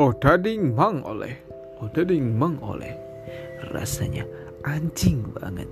Oh mang oleh. Oh mang oleh. Rasanya anjing banget.